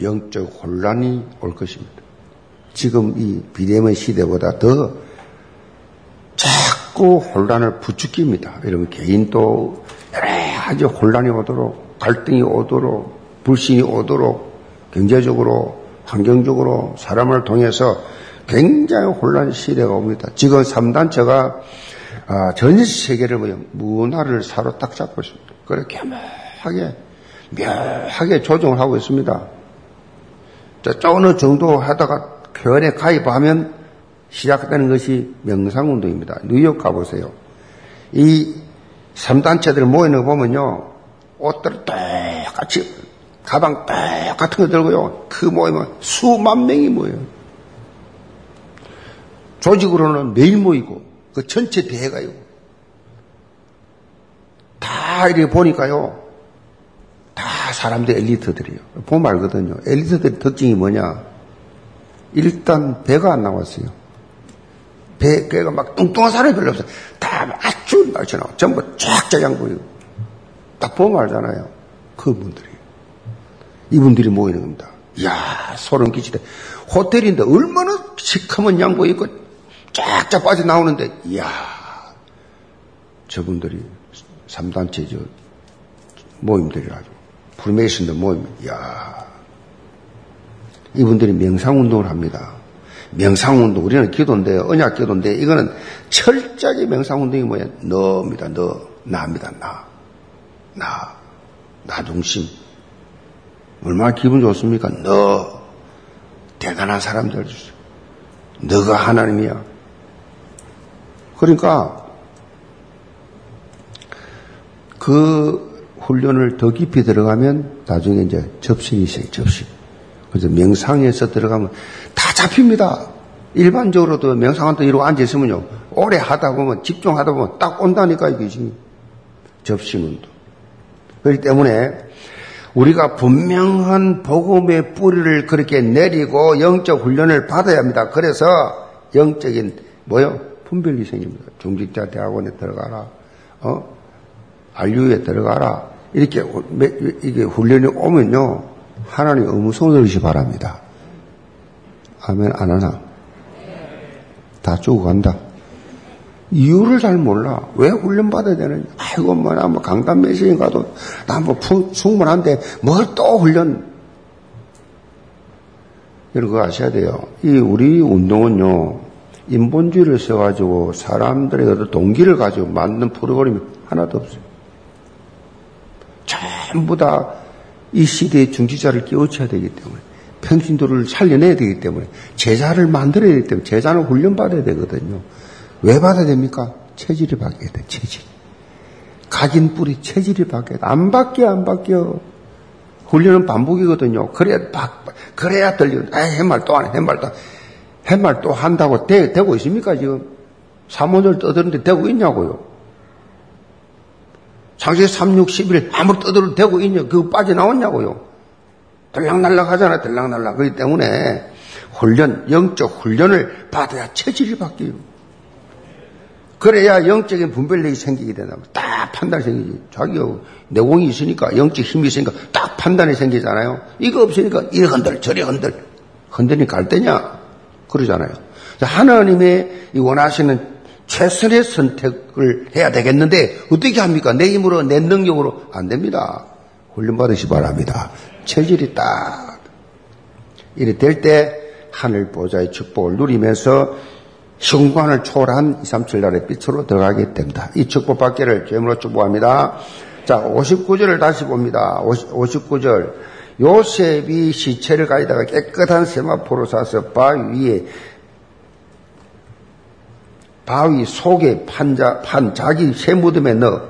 영적 혼란이 올 것입니다. 지금 이 비대면 시대보다 더 자꾸 혼란을 부추깁니다. 여러분, 개인도 여러 가지 혼란이 오도록, 갈등이 오도록, 불신이 오도록, 경제적으로, 환경적으로 사람을 통해서 굉장히 혼란 시대가 옵니다. 지금 3단체가 아, 전 세계를 뭐 문화를 사로 딱 잡고 있습니다. 그렇게 묘하게, 묘하게 조정을 하고 있습니다. 어느 정도 하다가 교원에 가입하면 시작되는 것이 명상운동입니다. 뉴욕 가보세요. 이 3단체들 모이는 거 보면요. 옷들 똑같이, 가방 똑같은 거 들고요. 그 모이면 수만 명이 모여요. 조직으로는 매일 모이고, 그 전체 대회가요. 다 이렇게 보니까요. 다 사람들 엘리트들이에요. 보면 알거든요. 엘리트들 특징이 뭐냐? 일단 배가 안 나왔어요. 배, 배가 막 뚱뚱한 사람이 별로 없어요. 다 아주 나와. 전부 쫙 저장 보이고. 딱 보면 알잖아요. 그분들이. 이분들이 모이는 겁니다. 이야, 소름 끼치대. 호텔인데 얼마나 시커먼 양복 입고 쫙쫙 빠져나오는데, 이야, 저분들이 3단체 저 모임들이라죠. 프리메이슨들 모임, 이야. 이분들이 명상운동을 합니다. 명상운동, 우리는 기도인데, 언약 기도인데, 이거는 철저하게 명상운동이 뭐야? 너입니다, 너. 나입니다, 나. 나. 나 중심. 얼마나 기분 좋습니까? 너. 대단한 사람들. 너가 하나님이야. 그러니까, 그 훈련을 더 깊이 들어가면 나중에 이제 접신이 생 접신. 그래서 명상에서 들어가면 다 잡힙니다. 일반적으로도 명상한테 이러고 앉아있으면요. 오래 하다 보면, 집중하다 보면 딱 온다니까, 이게 지금. 접신운동. 그렇기 때문에 우리가 분명한 복음의 뿌리를 그렇게 내리고 영적 훈련을 받아야 합니다. 그래서 영적인, 뭐요? 분별이 생깁니다. 중직자 대학원에 들어가라. 어? 안류에 들어가라. 이렇게, 이게 훈련이 오면요. 하나님 의무성을 들으시 바랍니다. 아멘, 안 하나? 다 죽어간다. 이유를 잘 몰라. 왜 훈련받아야 되는지. 아이고, 뭐, 나뭐 강단 매시인 가도, 나뭐 충분한데, 뭘 또 훈련. 여러분, 그거 아셔야 돼요. 이, 우리 운동은요, 인본주의를 써가지고 사람들의 동기를 가지고 만든 프로그램이 하나도 없어요. 전부 다 이 시대의 중지자를 깨우쳐야 되기 때문에 평신도를 살려내야 되기 때문에 제자를 만들어야 되기 때문에 제자는 훈련받아야 되거든요. 왜 받아야 됩니까? 체질이 바뀌어야 돼, 체질. 각인 뿌리 체질이 바뀌어야 돼. 안 바뀌어, 안 바뀌어. 훈련은 반복이거든요. 그래야, 바, 그래야 들리는, 아 햇말 또안 해, 햇말 또, 햇말 또 한다고 되, 되고 있습니까, 지금? 3원을 떠드는데 되고 있냐고요. 상세 3, 6, 11 아무리 떠들어도 되고 있냐, 그거 빠져나왔냐고요. 들락날락 하잖아, 들락날락. 그렇기 때문에 훈련, 영적 훈련을 받아야 체질이 바뀌어요. 그래야 영적인 분별력이 생기게 된다. 딱 판단이 생기지. 자기가 내공이 있으니까, 영적 힘이 있으니까 딱 판단이 생기잖아요. 이거 없으니까 이리 흔들, 저리 흔들. 흔들니 갈 때냐? 그러잖아요. 하나님의 원하시는 최선의 선택을 해야 되겠는데 어떻게 합니까? 내 힘으로 내 능력으로 안 됩니다. 훈련 받으시 바랍니다. 체질이 딱 이래 될 때 하늘 보좌의 축복을 누리면서 현관을 초월한 2, 3, 7날의 빛으로 들어가게 됩니다. 이 축복 받기를 죄물로 축복합니다. 자, 59절을 다시 봅니다. 50, 59절. 요셉이 시체를 가지다가 깨끗한 세마포로 사서 바위 위에 바위 속에 판자, 판 자기 새 무덤에 넣어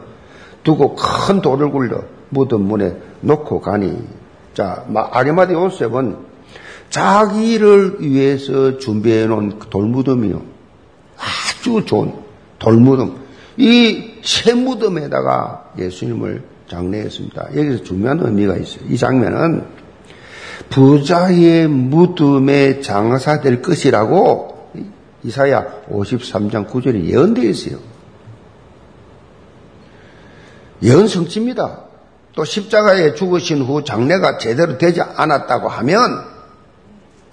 두고 큰 돌을 굴려 무덤 문에 놓고 가니. 자, 아리마디 요셉은 자기를 위해서 준비해 놓은 그 돌무덤이요. 아주 좋은 돌무덤. 이 새 무덤에다가 예수님을 장례했습니다. 여기서 중요한 의미가 있어요. 이 장면은 부자의 무덤에 장사될 것이라고 이사야 53장 9절에 예언되어 있어요. 예언 성취입니다. 또 십자가에 죽으신 후 장례가 제대로 되지 않았다고 하면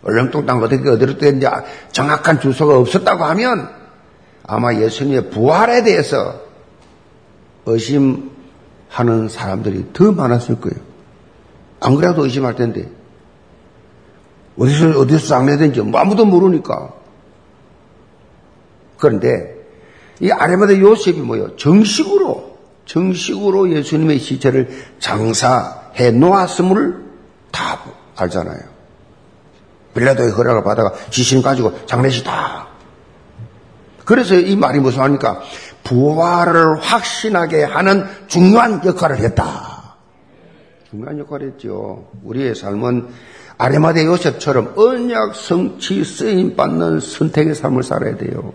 얼렁뚱땅 어떻게 어디로 되는지 정확한 주소가 없었다고 하면 아마 예수님의 부활에 대해서 의심하는 사람들이 더 많았을 거예요. 안 그래도 의심할 텐데. 어디서, 어디서 장례된지 아무도 모르니까. 그런데 이 아레마다 요셉이 뭐요? 정식으로, 정식으로 예수님의 시체를 장사해 놓았음을 다 알잖아요. 빌라도의 허락을 받아가 지신 가지고 장례식 다 그래서 이 말이 무슨 말입니까? 부활을 확신하게 하는 중요한 역할을 했다. 중요한 역할을 했죠. 우리의 삶은 아레마데 요셉처럼 언약 성취 쓰임 받는 선택의 삶을 살아야 돼요.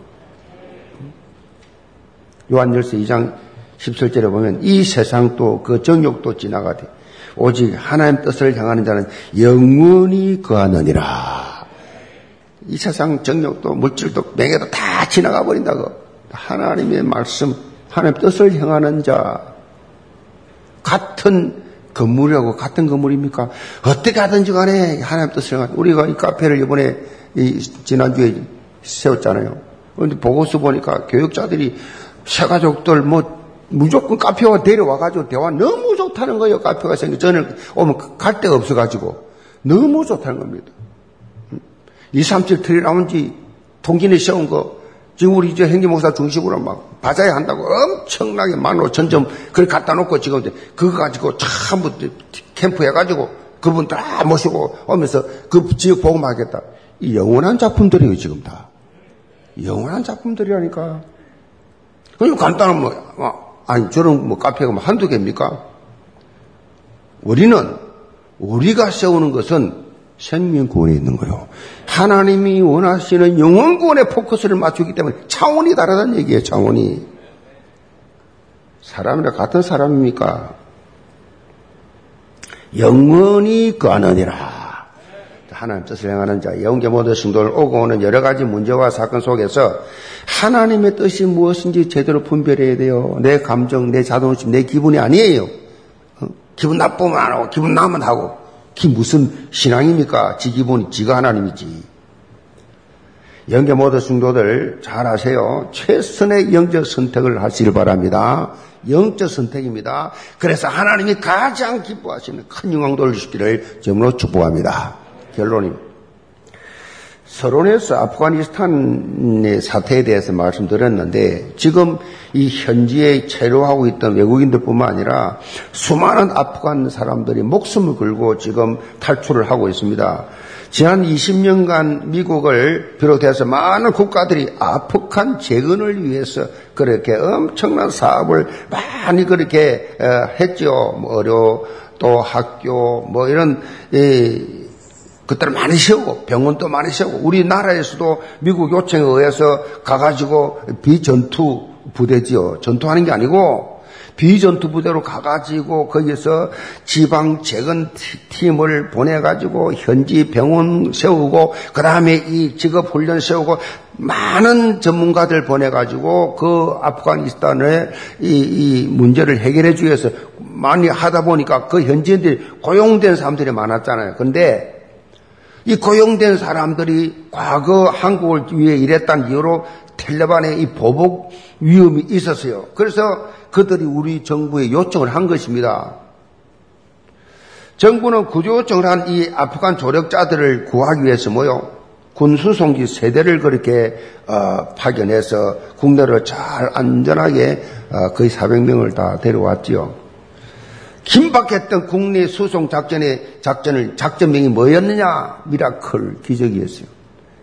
요한열세 2장 17절에 보면 이 세상도 그 정욕도 지나가되 오직 하나님 뜻을 향하는 자는 영원히 거하느니라. 이 세상 정력도 물질도 명예도 다 지나가 버린다고. 하나님의 말씀, 하나님 뜻을 향하는 자, 같은 건물이라고 같은 건물입니까? 어떻게 하든지 간에 하나님 뜻을 향하는, 우리가 이 카페를 이번에 이 지난주에 세웠잖아요. 그런데 보고서 보니까 교육자들이 새가족들 뭐 무조건 카페와 데려와가지고 대화 너무 좋다는 거예요. 카페가 생겨. 저는 오면 갈 데가 없어가지고 너무 좋다는 겁니다. 2, 3, 7 틀이 나온 지 통gin에 세운 거 지금 우리 이제 행기 목사 중심으로 막 받아야 한다고 엄청나게 만 오천 점 그걸 갖다 놓고 지금 그거 가지고 전부 캠프 해가지고 그분 다 모시고 오면서 그 지역 복음하겠다. 이 영원한 작품들이에요 지금 다. 영원한 작품들이라니까. 그냥 간단한 뭐, 뭐 아니 저런 뭐 카페가 뭐 한두 개입니까? 우리는 우리가 세우는 것은 생명구원에 있는 거요. 하나님이 원하시는 영원구원에 포커스를 맞추기 때문에 차원이 다르다는 얘기예요, 차원이. 사람이랑 같은 사람입니까? 영원히 거하느니라. 하나님 뜻을 행하는 자, 영계 모든 성도를 오고 오는 여러 가지 문제와 사건 속에서 하나님의 뜻이 무엇인지 제대로 분별해야 돼요. 내 감정, 내 자존심, 내 기분이 아니에요. 어? 기분 나쁘면 안 하고, 기분 나면 하고. 그 무슨 신앙입니까? 지 기본이 지가 하나님이지. 영계 모든 성도들 잘 아세요. 최선의 영적 선택을 하시길 바랍니다. 영적 선택입니다. 그래서 하나님이 가장 기뻐하시는 큰 영광 돌리시기를 점으로 축복합니다. 결론입니다. 서론에서 아프가니스탄의 사태에 대해서 말씀드렸는데 지금 이 현지에 체류하고 있던 외국인들뿐만 아니라 수많은 아프간 사람들이 목숨을 걸고 지금 탈출을 하고 있습니다. 지난 20년간 미국을 비롯해서 많은 국가들이 아프간 재건을 위해서 그렇게 엄청난 사업을 많이 그렇게 어, 했죠. 뭐 의료 또 학교 뭐 이런 그때를 많이 세우고 병원도 많이 세우고 우리나라에서도 미국 요청에 의해서 가가지고 비전투 부대지요. 전투하는 게 아니고 비전투 부대로 가가지고 거기서 지방 재건 팀을 보내가지고 현지 병원 세우고 그 다음에 이 직업 훈련 세우고 많은 전문가들 보내가지고 그 아프가니스탄의 이, 이 문제를 해결해 주기 위해서 많이 하다 보니까 그 현지인들이 고용된 사람들이 많았잖아요. 근데 이 고용된 사람들이 과거 한국을 위해 일했다는 이유로 탈레반의 이 보복 위험이 있었어요. 그래서 그들이 우리 정부에 요청을 한 것입니다. 정부는 구조 요청을 한 이 아프간 조력자들을 구하기 위해서 뭐요? 군수송기 세대를 그렇게 어, 파견해서 국내로 잘 안전하게 어, 거의 400명을 다 데려왔지요. 긴박했던 국내 수송 작전의 작전을 작전명이 뭐였느냐? miracle 기적이었어요.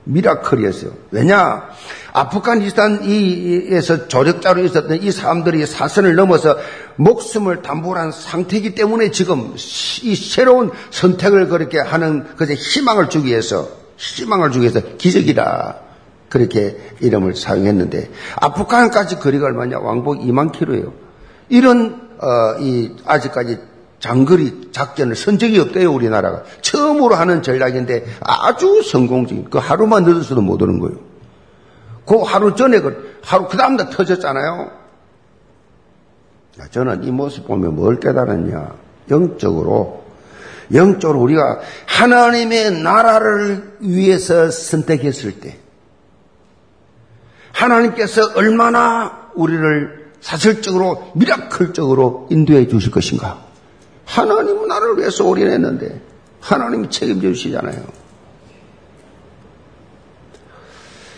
미라클이었어요. 왜냐? 아프가니스탄에서 조력자로 있었던 이 사람들이 사선을 넘어서 목숨을 담보한 상태이기 때문에 지금 이 새로운 선택을 그렇게 하는 그제 희망을 주기 위해서 희망을 주기 위해서 기적이다. 그렇게 이름을 사용했는데 아프간까지 거리가 얼마냐? 왕복 2만 킬로예요. 이런 어, 이 아직까지 장거리 작전을 선 적이 없대요, 우리나라가. 처음으로 하는 전략인데 아주 성공적인, 그 하루만 늦어서도 못 오는 거예요. 그 하루 전에 그, 하루, 그 다음 날 터졌잖아요. 저는 이 모습 보면 뭘 깨달았냐. 영적으로, 영적으로 우리가 하나님의 나라를 위해서 선택했을 때, 하나님께서 얼마나 우리를 사실적으로, 미라클적으로 인도해 주실 것인가. 하나님은 나를 위해서 올인했는데 하나님이 책임져 주시잖아요.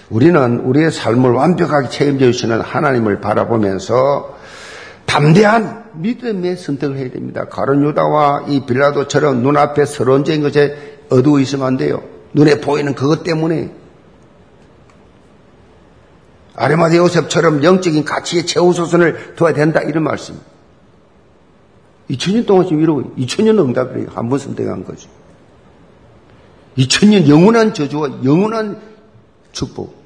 우리는 우리의 삶을 완벽하게 책임져 주시는 하나님을 바라보면서 담대한 믿음의 선택을 해야 됩니다. 가론 유다와 이 빌라도처럼 눈앞에 서론적인 것에 어두워 있으면 안 돼요. 눈에 보이는 그것 때문에 아레마디 요셉처럼 영적인 가치의 최우선을 둬야 된다 이런 말씀. 2000년 동안 지금 이러고 2000년 응답을. 한 번 선택한 거죠. 2000년 영원한 저주와 영원한 축복.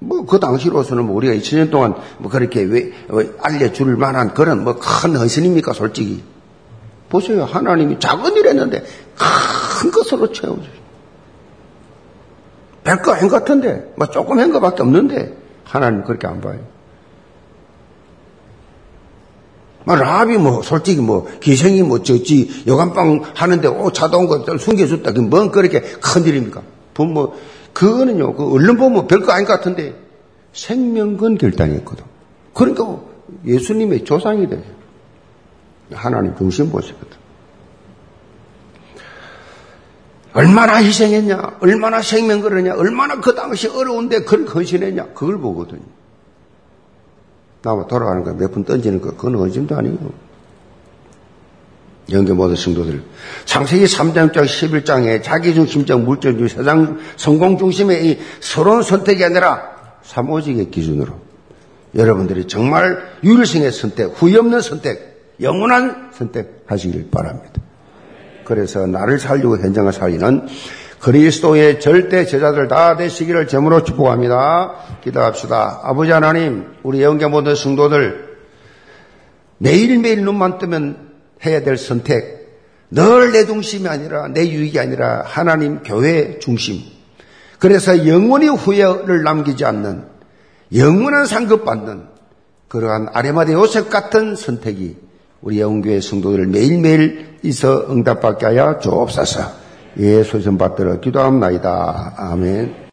뭐, 그 당시로서는 뭐 우리가 2000년 동안 뭐 그렇게 왜, 왜 알려줄 만한 그런 뭐 큰 헌신입니까, 솔직히. 보세요. 하나님이 작은 일 했는데 큰 것으로 채워줘요. 별거 아닌 것 같은데, 뭐 조금 한 것밖에 없는데, 하나님 그렇게 안 봐요. 라비 뭐 솔직히 뭐 기생이 뭐 저지 여간빵 하는데 오 자동 것들 숨겨줬다 그뭔 그렇게 큰 일입니까? 뭐 그거는요 그 얼른 보면 별거 아닌 것 같은데 생명건 결단이었거든. 그러니까 예수님의 조상이 돼요. 하나님 중심 보시거든. 얼마나 희생했냐, 얼마나 생명 걸었냐, 얼마나 그 당시 어려운데 그걸 헌신했냐, 그걸 보거든요. 나와 돌아가는 거 몇 분 던지는 거 그건 의심도 아니고 영계 모든 성도들 창세기 3장적 11장에 자기중심적 물질주의 세상 성공 중심의 이 서로운 선택이 아니라 사모직의 기준으로 여러분들이 정말 유일성의 선택, 후회 없는 선택, 영원한 선택 하시길 바랍니다. 그래서 나를 살리고 현장을 살리는 그리스도의 절대 제자들 다 되시기를 제물로 축복합니다. 기도합시다. 아버지 하나님, 우리 영계 모든 성도들 매일매일 눈만 뜨면 해야 될 선택, 늘 내 중심이 아니라 내 유익이 아니라 하나님 교회 중심. 그래서 영원히 후회를 남기지 않는 영원한 상급 받는 그러한 아레마데 요셉 같은 선택이 우리 영교회 성도들 매일매일 있어 응답받게 하여 주옵소서. 예, 소선 받들어 기도합나이다. 아멘.